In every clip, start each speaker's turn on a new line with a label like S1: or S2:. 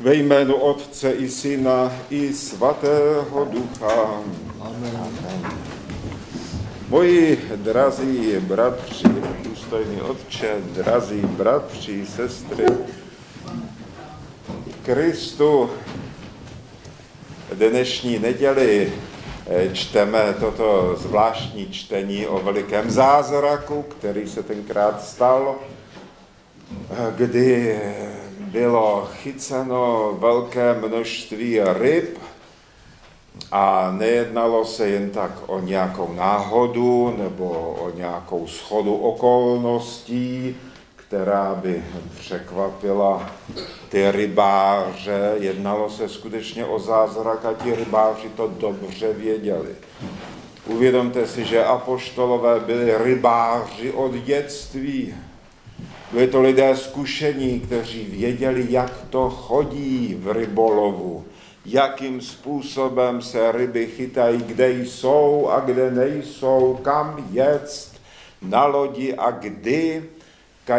S1: Ve jménu Otce i Syna i Svatého Ducha. Amen. Moji drazí bratři, důstojný Otče, drazí bratři, sestry, Kristu dnešní neděli eh, čteme toto zvláštní čtení o velikém zázraku, který se tenkrát stal, eh, kdy bylo chyceno velké množství ryb a nejednalo se jen tak o nějakou náhodu nebo o nějakou schodu okolností, která by překvapila ty rybáře. Jednalo se skutečně o zázrak a ti rybáři to dobře věděli. Uvědomte si, že apoštolové byli rybáři od dětství. Byli to lidé zkušení, kteří věděli, jak to chodí v rybolovu, jakým způsobem se ryby chytají, kde jsou a kde nejsou, kam jet na lodi a kdy,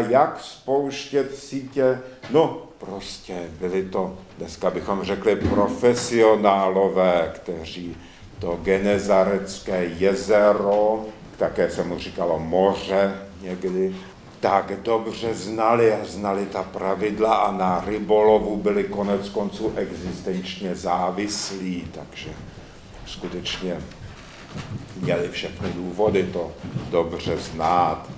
S1: jak spouštět sítě. No, prostě byli to, dneska bychom řekli, profesionálové, kteří to Genezarecké jezero, také se mu říkalo moře někdy, tak dobře znali a znali ta pravidla a na rybolovu byli konec konců existenčně závislí, takže skutečně měli všechny důvody to dobře znát.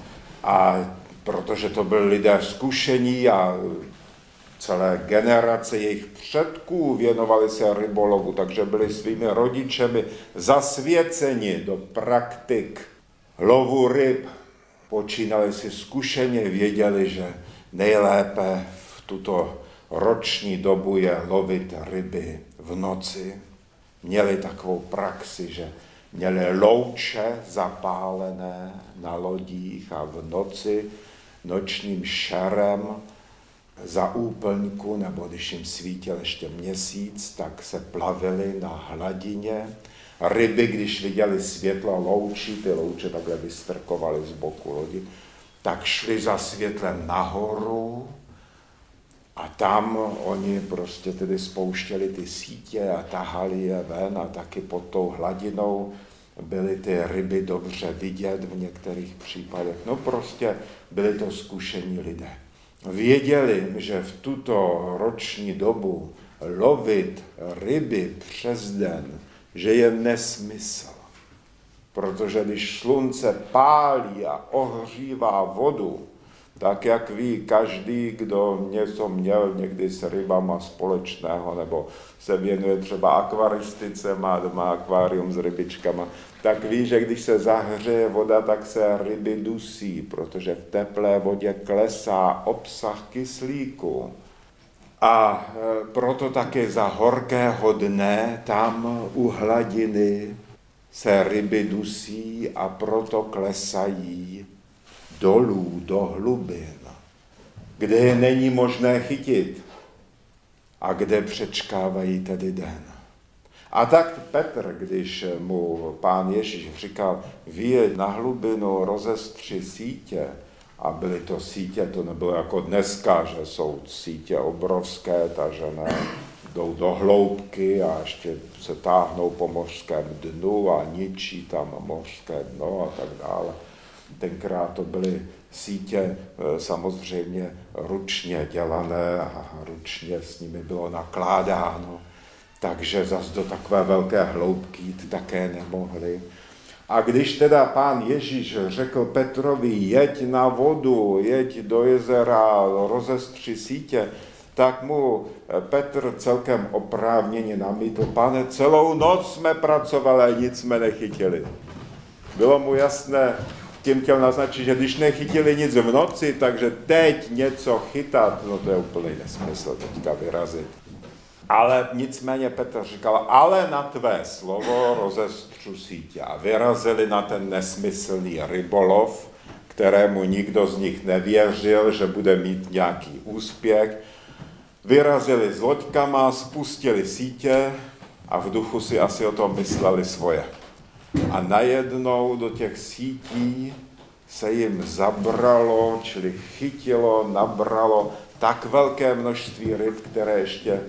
S1: A protože to byli lidé zkušení a celé generace jejich předků věnovali se rybolovu, takže byli svými rodičemi zasvěceni do praktik lovu ryb, počínali si zkušeně, věděli, že nejlépe v tuto roční dobu je lovit ryby v noci. Měli takovou praxi, že měli louče zapálené na lodích a v noci nočním šarem za úplňku, nebo když jim svítil ještě měsíc, tak se plavili na hladině Ryby, když viděli světlo loučí, ty louče takhle vystrkovaly z boku lodi, tak šli za světlem nahoru a tam oni prostě tedy spouštěli ty sítě a tahali je ven a taky pod tou hladinou byly ty ryby dobře vidět v některých případech. No prostě byli to zkušení lidé. Věděli, že v tuto roční dobu lovit ryby přes den že je nesmysl. Protože když slunce pálí a ohřívá vodu, tak jak ví každý, kdo něco měl někdy s rybama společného, nebo se věnuje třeba akvaristice, má doma akvárium s rybičkama, tak ví, že když se zahřeje voda, tak se ryby dusí, protože v teplé vodě klesá obsah kyslíku. A e, proto také za horkého dne tam u hladiny se ryby dusí a proto klesají dolů do hlubin, kde je není možné chytit a kde přečkávají tedy den. A tak Petr, když mu pán Ježíš říkal, vyjeď na hlubinu, rozestři sítě, a byly to sítě, to nebylo jako dneska, že jsou sítě obrovské, takže ne, jdou do hloubky a ještě se táhnou po mořském dnu a ničí tam mořské dno a tak dále. Tenkrát to byly sítě e, samozřejmě ručně dělané a ručně s nimi bylo nakládáno, takže zas do takové velké hloubky jít také nemohli. A když teda pán Ježíš řekl Petrovi, jeď na vodu, jeď do jezera, rozestři sítě, tak mu Petr celkem oprávněně namítl, pane, celou noc jsme pracovali a nic jsme nechytili. Bylo mu jasné, tím chtěl naznačit, že když nechytili nic v noci, takže teď něco chytat, no to je úplný nesmysl teďka vyrazit. Ale nicméně Petr říkal, ale na tvé slovo rozestřu sítě. A vyrazili na ten nesmyslný rybolov, kterému nikdo z nich nevěřil, že bude mít nějaký úspěch. Vyrazili s loďkama, spustili sítě a v duchu si asi o tom mysleli svoje. A najednou do těch sítí se jim zabralo, čili chytilo, nabralo tak velké množství ryb, které ještě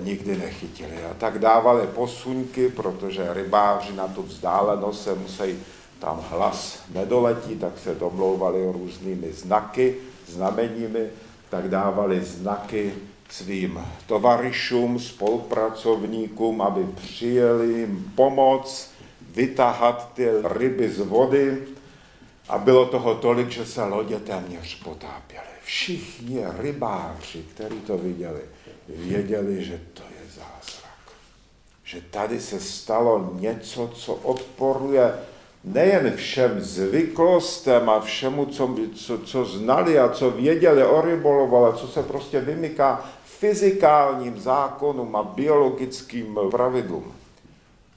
S1: nikdy nechytili. A tak dávali posuňky, protože rybáři na tu vzdálenost se musí tam hlas nedoletí, tak se domlouvali různými znaky, znameními, tak dávali znaky svým tovarišům, spolupracovníkům, aby přijeli jim pomoc vytahat ty ryby z vody a bylo toho tolik, že se lodě téměř potápěly. Všichni rybáři, kteří to viděli, věděli, že to je zázrak. Že tady se stalo něco, co odporuje nejen všem zvyklostem a všemu, co, co, co znali a co věděli o rybolovu, ale co se prostě vymyká fyzikálním zákonům a biologickým pravidlům.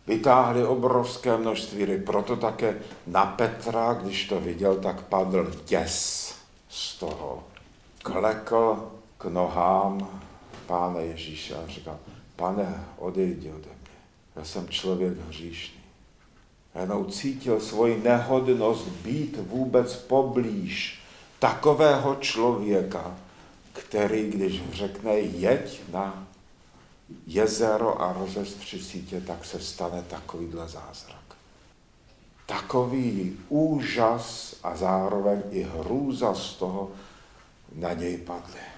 S1: Vytáhli obrovské množství ryb, proto také na Petra, když to viděl, tak padl děs z toho. Klekl k nohám pána Ježíše a říkal, pane, odejdi ode mě, já jsem člověk hříšný. Jenom cítil svoji nehodnost být vůbec poblíž takového člověka, který, když řekne jeď na jezero a rozestři sítě, tak se stane takovýhle zázrak. Takový úžas a zároveň i hrůza z toho na něj padly.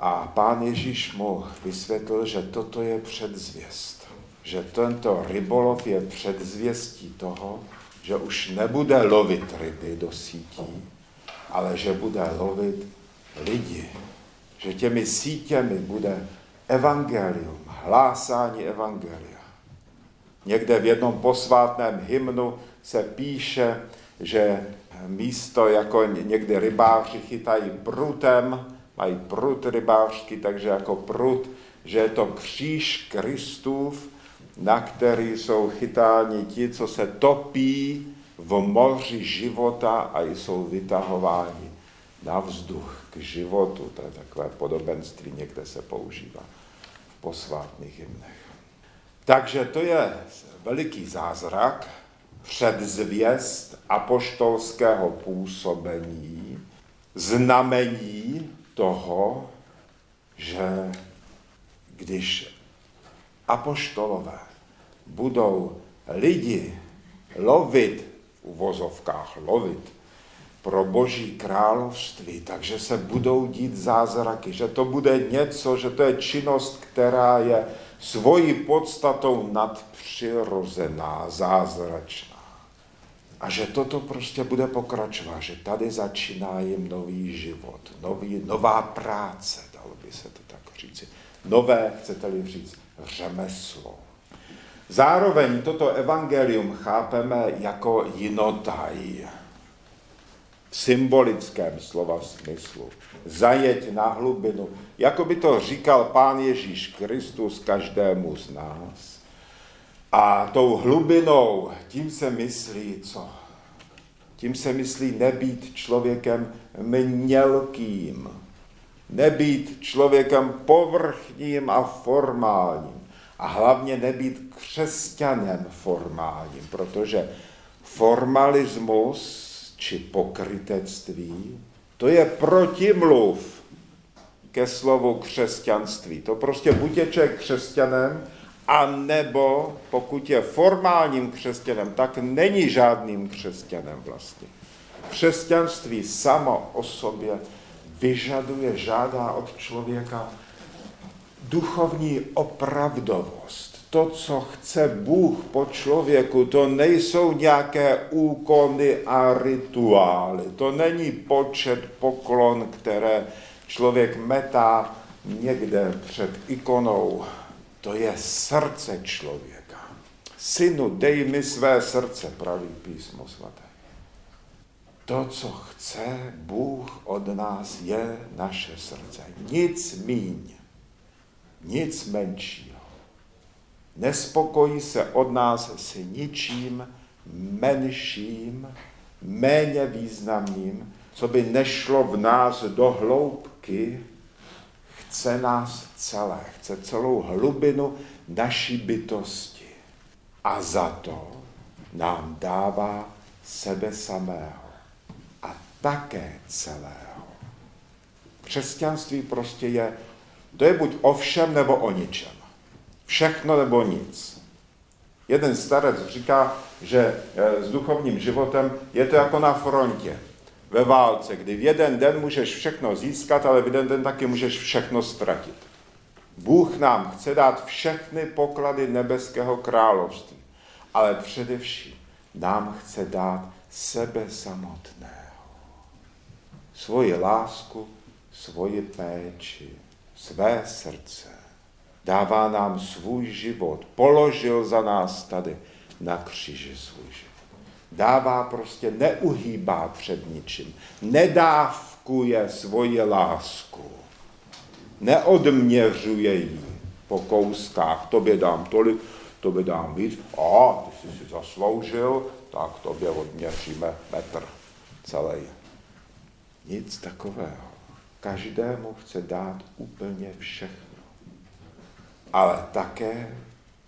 S1: A pán Ježíš mu vysvětlil, že toto je předzvěst. Že tento rybolov je předzvěstí toho, že už nebude lovit ryby do sítí, ale že bude lovit lidi. Že těmi sítěmi bude evangelium, hlásání evangelia. Někde v jednom posvátném hymnu se píše, že místo jako někdy rybáři chytají prutem, mají prut rybářský, takže jako prut, že je to kříž Kristův, na který jsou chytáni ti, co se topí v moři života a jsou vytahováni na vzduch k životu. To je takové podobenství, někde se používá v posvátných hymnech. Takže to je veliký zázrak, předzvěst apoštolského působení, znamení toho, že když apoštolové budou lidi lovit, v uvozovkách lovit, pro boží království, takže se budou dít zázraky, že to bude něco, že to je činnost, která je svojí podstatou nadpřirozená, zázračná. A že toto prostě bude pokračovat, že tady začíná jim nový život, nový, nová práce, dalo by se to tak říci. Nové, chcete-li říct, řemeslo. Zároveň toto evangelium chápeme jako jinotaj v symbolickém slova smyslu. Zajeď na hlubinu, jako by to říkal pán Ježíš Kristus každému z nás. A tou hlubinou, tím se myslí co? Tím se myslí nebýt člověkem mělkým, nebýt člověkem povrchním a formálním a hlavně nebýt křesťanem formálním, protože formalismus či pokrytectví, to je protimluv ke slovu křesťanství. To prostě buď je člověk křesťanem, a nebo pokud je formálním křesťanem, tak není žádným křesťanem vlastně. Křesťanství samo o sobě vyžaduje, žádá od člověka duchovní opravdovost to, co chce Bůh po člověku, to nejsou nějaké úkony a rituály. To není počet poklon, které člověk metá někde před ikonou. To je srdce člověka. Synu, dej mi své srdce, praví písmo svaté. To, co chce Bůh od nás, je naše srdce. Nic míň, nic menší nespokojí se od nás s ničím menším, méně významným, co by nešlo v nás do hloubky, chce nás celé, chce celou hlubinu naší bytosti. A za to nám dává sebe samého a také celého. Křesťanství prostě je, to je buď o všem nebo o ničem. Všechno nebo nic. Jeden starec říká, že eh, s duchovním životem je to jako na frontě, ve válce, kdy v jeden den můžeš všechno získat, ale v jeden den taky můžeš všechno ztratit. Bůh nám chce dát všechny poklady nebeského království, ale především nám chce dát sebe samotného. Svoji lásku, svoji péči, své srdce. Dává nám svůj život, položil za nás tady na kříži svůj život. Dává prostě, neuhýbá před ničím, nedávkuje svoji lásku, neodměřuje ji po kouskách, tobě dám tolik, tobě dám víc, a ty jsi si zasloužil, tak tobě odměříme metr celý. Nic takového. Každému chce dát úplně všechno. Ale také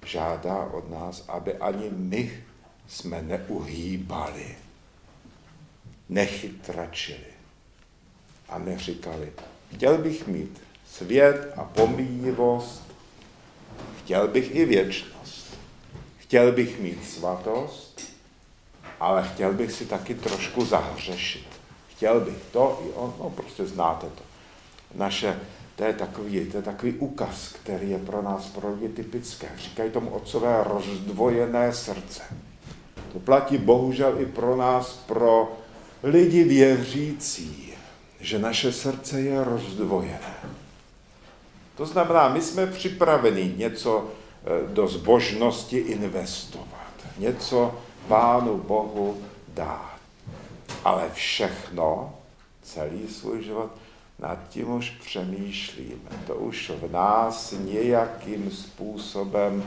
S1: žádá od nás, aby ani my jsme neuhýbali, nechytračili a neříkali, chtěl bych mít svět a pomíjivost, chtěl bych i věčnost, chtěl bych mít svatost, ale chtěl bych si taky trošku zahřešit. Chtěl bych to i on, no prostě znáte to. Naše, to je takový, to je takový ukaz, který je pro nás pro lidi typické. Říkají tomu otcové rozdvojené srdce. To platí bohužel i pro nás, pro lidi věřící, že naše srdce je rozdvojené. To znamená, my jsme připraveni něco eh, do zbožnosti investovat, něco Pánu Bohu dát. Ale všechno, celý svůj život, nad tím už přemýšlíme. To už v nás nějakým způsobem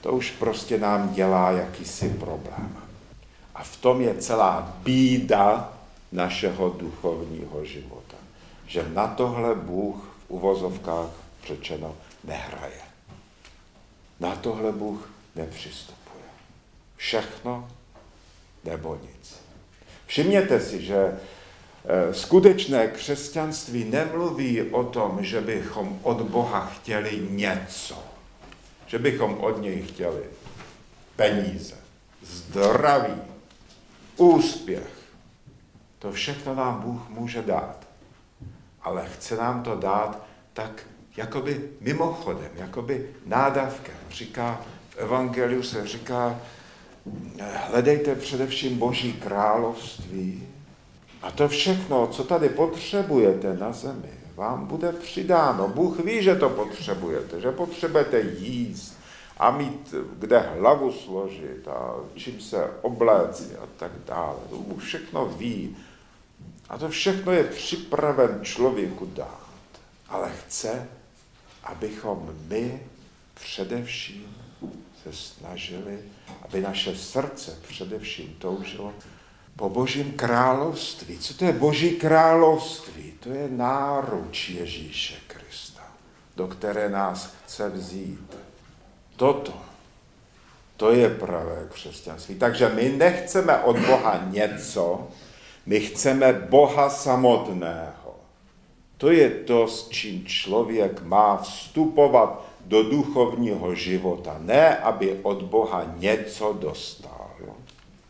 S1: to už prostě nám dělá jakýsi problém. A v tom je celá bída našeho duchovního života. Že na tohle Bůh v uvozovkách řečeno nehraje. Na tohle Bůh nepřistupuje. Všechno nebo nic. Všimněte si, že eh, skutečné křesťanství nemluví o tom, že bychom od Boha chtěli něco že bychom od něj chtěli peníze, zdraví, úspěch. To všechno nám Bůh může dát. Ale chce nám to dát tak jakoby mimochodem, jakoby nádavkem. Říká, v Evangeliu se říká, hledejte především Boží království a to všechno, co tady potřebujete na zemi, vám bude přidáno. Bůh ví, že to potřebujete, že potřebujete jíst a mít kde hlavu složit a čím se obléci a tak dále. To Bůh všechno ví. A to všechno je připraven člověku dát. Ale chce, abychom my především se snažili, aby naše srdce především toužilo po božím království. Co to je boží království? To je náruč Ježíše Krista, do které nás chce vzít. Toto, to je pravé křesťanství. Takže my nechceme od Boha něco, my chceme Boha samotného. To je to, s čím člověk má vstupovat do duchovního života. Ne, aby od Boha něco dostal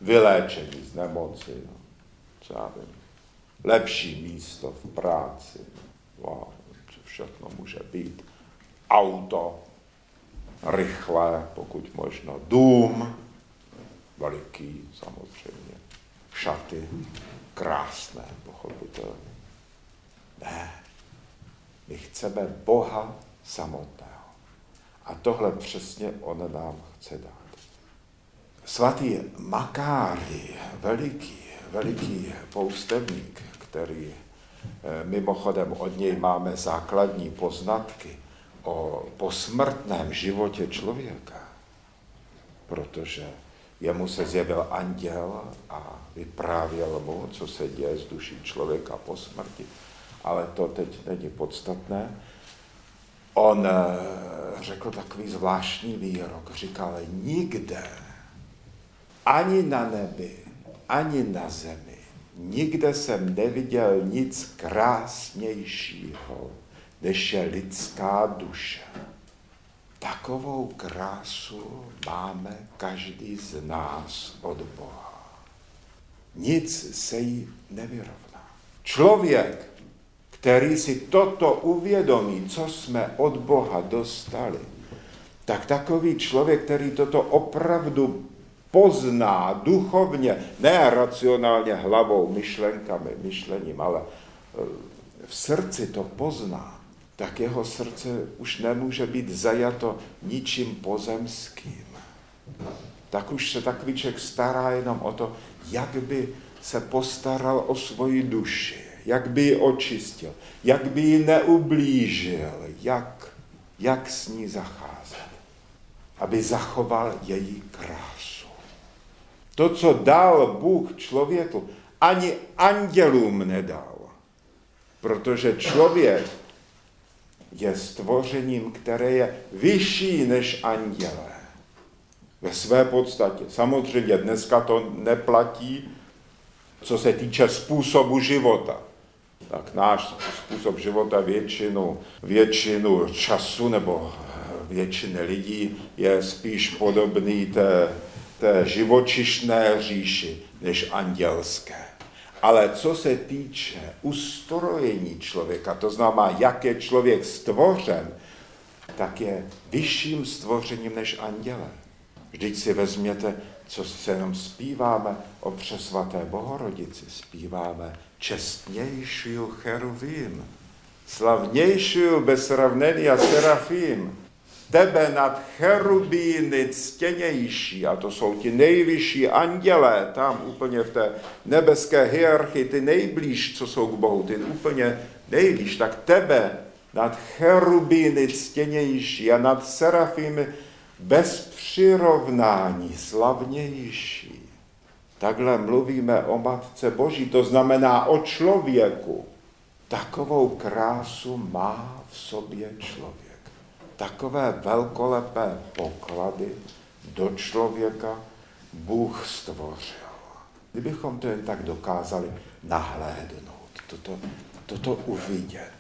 S1: vyléčení z nemoci, no. já vím, lepší místo v práci, wow, co všechno může být, auto, rychlé, pokud možno, dům, veliký samozřejmě, šaty, krásné, pochopitelně. Ne, my chceme Boha samotného. A tohle přesně On nám chce dát svatý Makáry, veliký, veliký poustevník, který eh, mimochodem od něj máme základní poznatky o posmrtném životě člověka, protože jemu se zjevil anděl a vyprávěl mu, co se děje s duší člověka po smrti, ale to teď není podstatné. On eh, řekl takový zvláštní výrok, říkal, nikde ani na nebi, ani na zemi nikde jsem neviděl nic krásnějšího, než je lidská duše. Takovou krásu máme každý z nás od Boha. Nic se jí nevyrovná. Člověk, který si toto uvědomí, co jsme od Boha dostali, tak takový člověk, který toto opravdu pozná duchovně, ne racionálně hlavou, myšlenkami, myšlením, ale eh, v srdci to pozná, tak jeho srdce už nemůže být zajato ničím pozemským. Tak už se takový člověk stará jenom o to, jak by se postaral o svoji duši, jak by ji očistil, jak by ji neublížil, jak, jak s ní zacházet, aby zachoval její krásu. To, co dal Bůh člověku, ani andělům nedal. Protože člověk je stvořením, které je vyšší než andělé. Ve své podstatě. Samozřejmě dneska to neplatí, co se týče způsobu života. Tak náš způsob života většinu, většinu času nebo většiny lidí je spíš podobný té, té živočišné říši než andělské. Ale co se týče ustrojení člověka, to znamená, jak je člověk stvořen, tak je vyšším stvořením než anděle. Vždyť si vezměte, co se jenom zpíváme o přesvaté Bohorodici. Zpíváme čestnější cheruvím, slavnější bez ravnení a serafím, tebe nad cherubíny ctěnější, a to jsou ti nejvyšší andělé, tam úplně v té nebeské hierarchii, ty nejblíž, co jsou k Bohu, ty úplně nejvíš, tak tebe nad cherubíny ctěnější a nad serafímy bez přirovnání slavnější. Takhle mluvíme o Matce Boží, to znamená o člověku. Takovou krásu má v sobě člověk takové velkolepé poklady do člověka Bůh stvořil. Kdybychom to jen tak dokázali nahlédnout, toto, toto uvidět.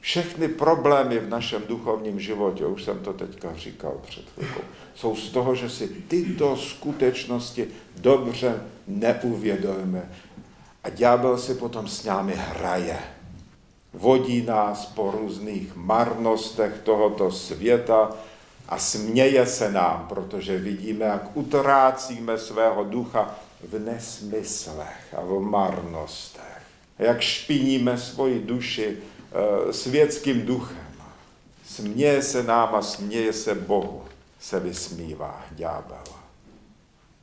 S1: Všechny problémy v našem duchovním životě, už jsem to teďka říkal před chvilkou, jsou z toho, že si tyto skutečnosti dobře neuvědomíme. A ďábel si potom s námi hraje vodí nás po různých marnostech tohoto světa a směje se nám, protože vidíme, jak utrácíme svého ducha v nesmyslech a v marnostech. Jak špiníme svoji duši e, světským duchem. Směje se nám a směje se Bohu, se vysmívá ďábel.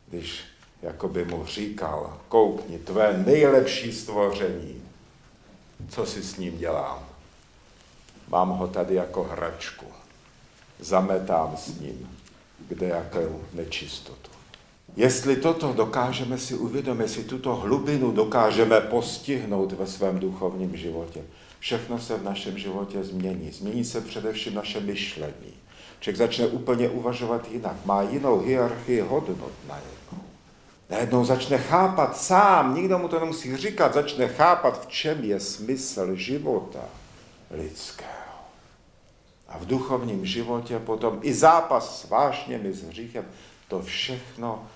S1: Když jakoby mu říkal, koukni, tvé nejlepší stvoření co si s ním dělám. Mám ho tady jako hračku. Zametám s ním, kde jakou nečistotu. Jestli toto dokážeme si uvědomit, jestli tuto hlubinu dokážeme postihnout ve svém duchovním životě, všechno se v našem životě změní. Změní se především naše myšlení. Člověk začne úplně uvažovat jinak, má jinou hierarchii hodnot najednou. Najednou začne chápat sám, nikdo mu to nemusí říkat, začne chápat, v čem je smysl života lidského. A v duchovním životě potom i zápas s vášněmi, s hříchem, to všechno,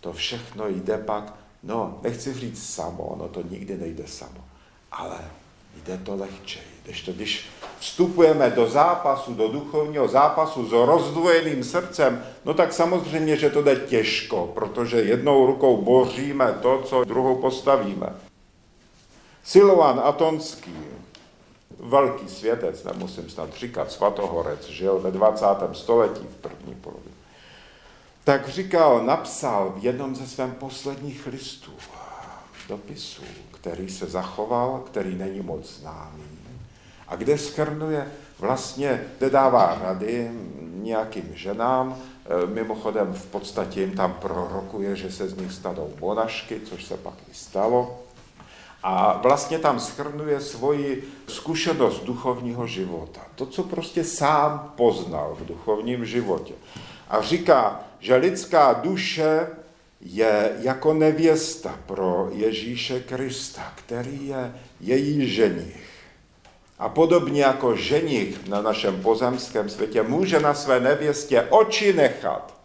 S1: to všechno jde pak, no, nechci říct samo, no to nikdy nejde samo, ale jde to lehčej. Když, to, když vstupujeme do zápasu, do duchovního zápasu s rozdvojeným srdcem, no tak samozřejmě, že to jde těžko, protože jednou rukou boříme to, co druhou postavíme. Silovan Atonský, velký světec, nemusím snad říkat, svatohorec, žil ve 20. století v první polovině, tak říkal, napsal v jednom ze svém posledních listů, dopisů, který se zachoval, který není moc známý, a kde schrnuje vlastně, kde dává rady nějakým ženám, e, mimochodem v podstatě jim tam prorokuje, že se z nich stanou monašky, což se pak i stalo. A vlastně tam schrnuje svoji zkušenost duchovního života. To, co prostě sám poznal v duchovním životě. A říká, že lidská duše je jako nevěsta pro Ježíše Krista, který je její ženich. A podobně jako ženich na našem pozemském světě může na své nevěstě oči nechat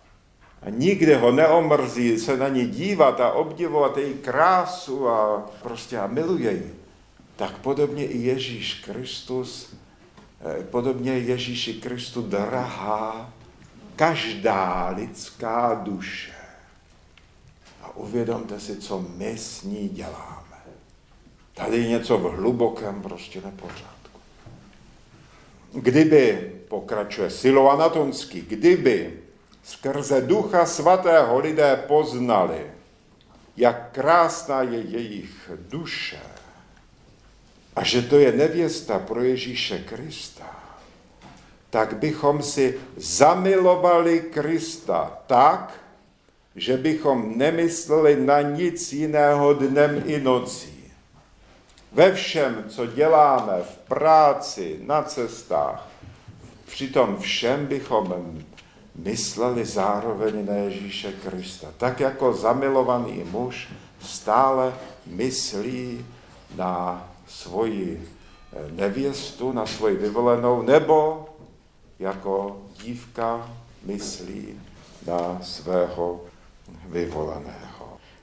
S1: a nikdy ho neomrzí se na ní dívat a obdivovat její krásu a prostě a miluje ji, tak podobně i Ježíš Kristus, eh, podobně Ježíši Kristu drahá každá lidská duše. A uvědomte si, co my s ní děláme. Tady je něco v hlubokém prostě nepořádku. Kdyby, pokračuje Silo Anatonský, kdyby skrze Ducha Svatého lidé poznali, jak krásná je jejich duše a že to je nevěsta pro Ježíše Krista, tak bychom si zamilovali Krista tak, že bychom nemysleli na nic jiného dnem i nocí. Ve všem, co děláme v práci, na cestách, přitom všem bychom mysleli zároveň na Ježíše Krista. Tak jako zamilovaný muž stále myslí na svoji eh, nevěstu, na svoji vyvolenou, nebo jako dívka myslí na svého vyvoleného.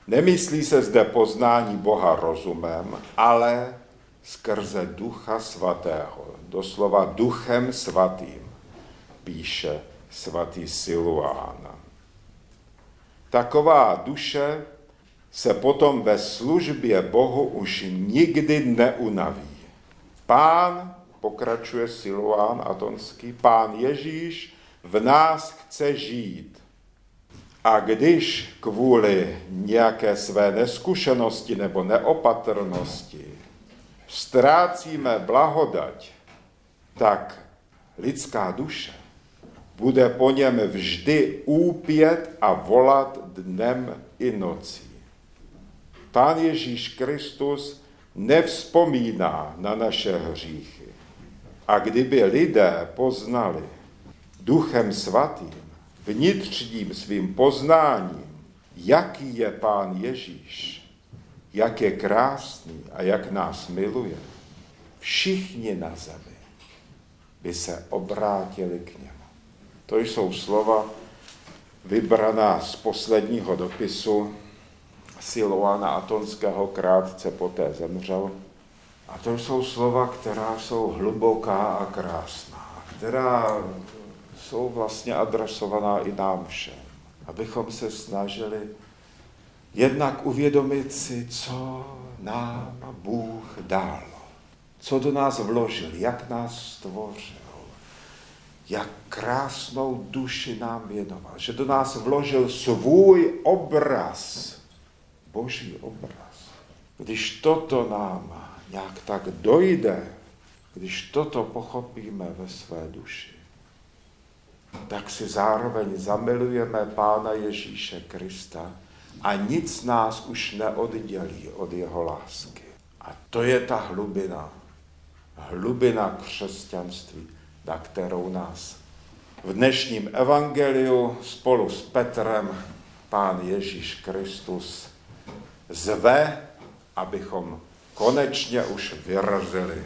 S1: Nemyslí se zde poznání Boha rozumem, ale skrze Ducha Svatého, doslova Duchem Svatým, píše svatý Siluán. Taková duše se potom ve službě Bohu už nikdy neunaví. Pán, pokračuje Siluán Atonský, pán Ježíš v nás chce žít. A když kvůli nějaké své neskušenosti nebo neopatrnosti ztrácíme blahodať, tak lidská duše bude po něm vždy úpět a volat dnem i nocí. Pán Ježíš Kristus nevzpomíná na naše hříchy. A kdyby lidé poznali duchem svatým, vnitřním svým poznáním, jaký je Pán Ježíš, jak je krásný a jak nás miluje, všichni na zemi by se obrátili k němu. To jsou slova vybraná z posledního dopisu Siloana Atonského krátce poté zemřel. A to jsou slova, která jsou hluboká a krásná, která jsou vlastně adresovaná i nám všem. Abychom se snažili jednak uvědomit si, co nám Bůh dal, co do nás vložil, jak nás stvořil jak krásnou duši nám věnoval, že do nás vložil svůj obraz, boží obraz. Když toto nám nějak tak dojde, když toto pochopíme ve své duši, tak si zároveň zamilujeme Pána Ježíše Krista a nic nás už neoddělí od jeho lásky. A to je ta hlubina, hlubina křesťanství na kterou nás v dnešním evangeliu spolu s Petrem Pán Ježíš Kristus zve, abychom konečně už vyrazili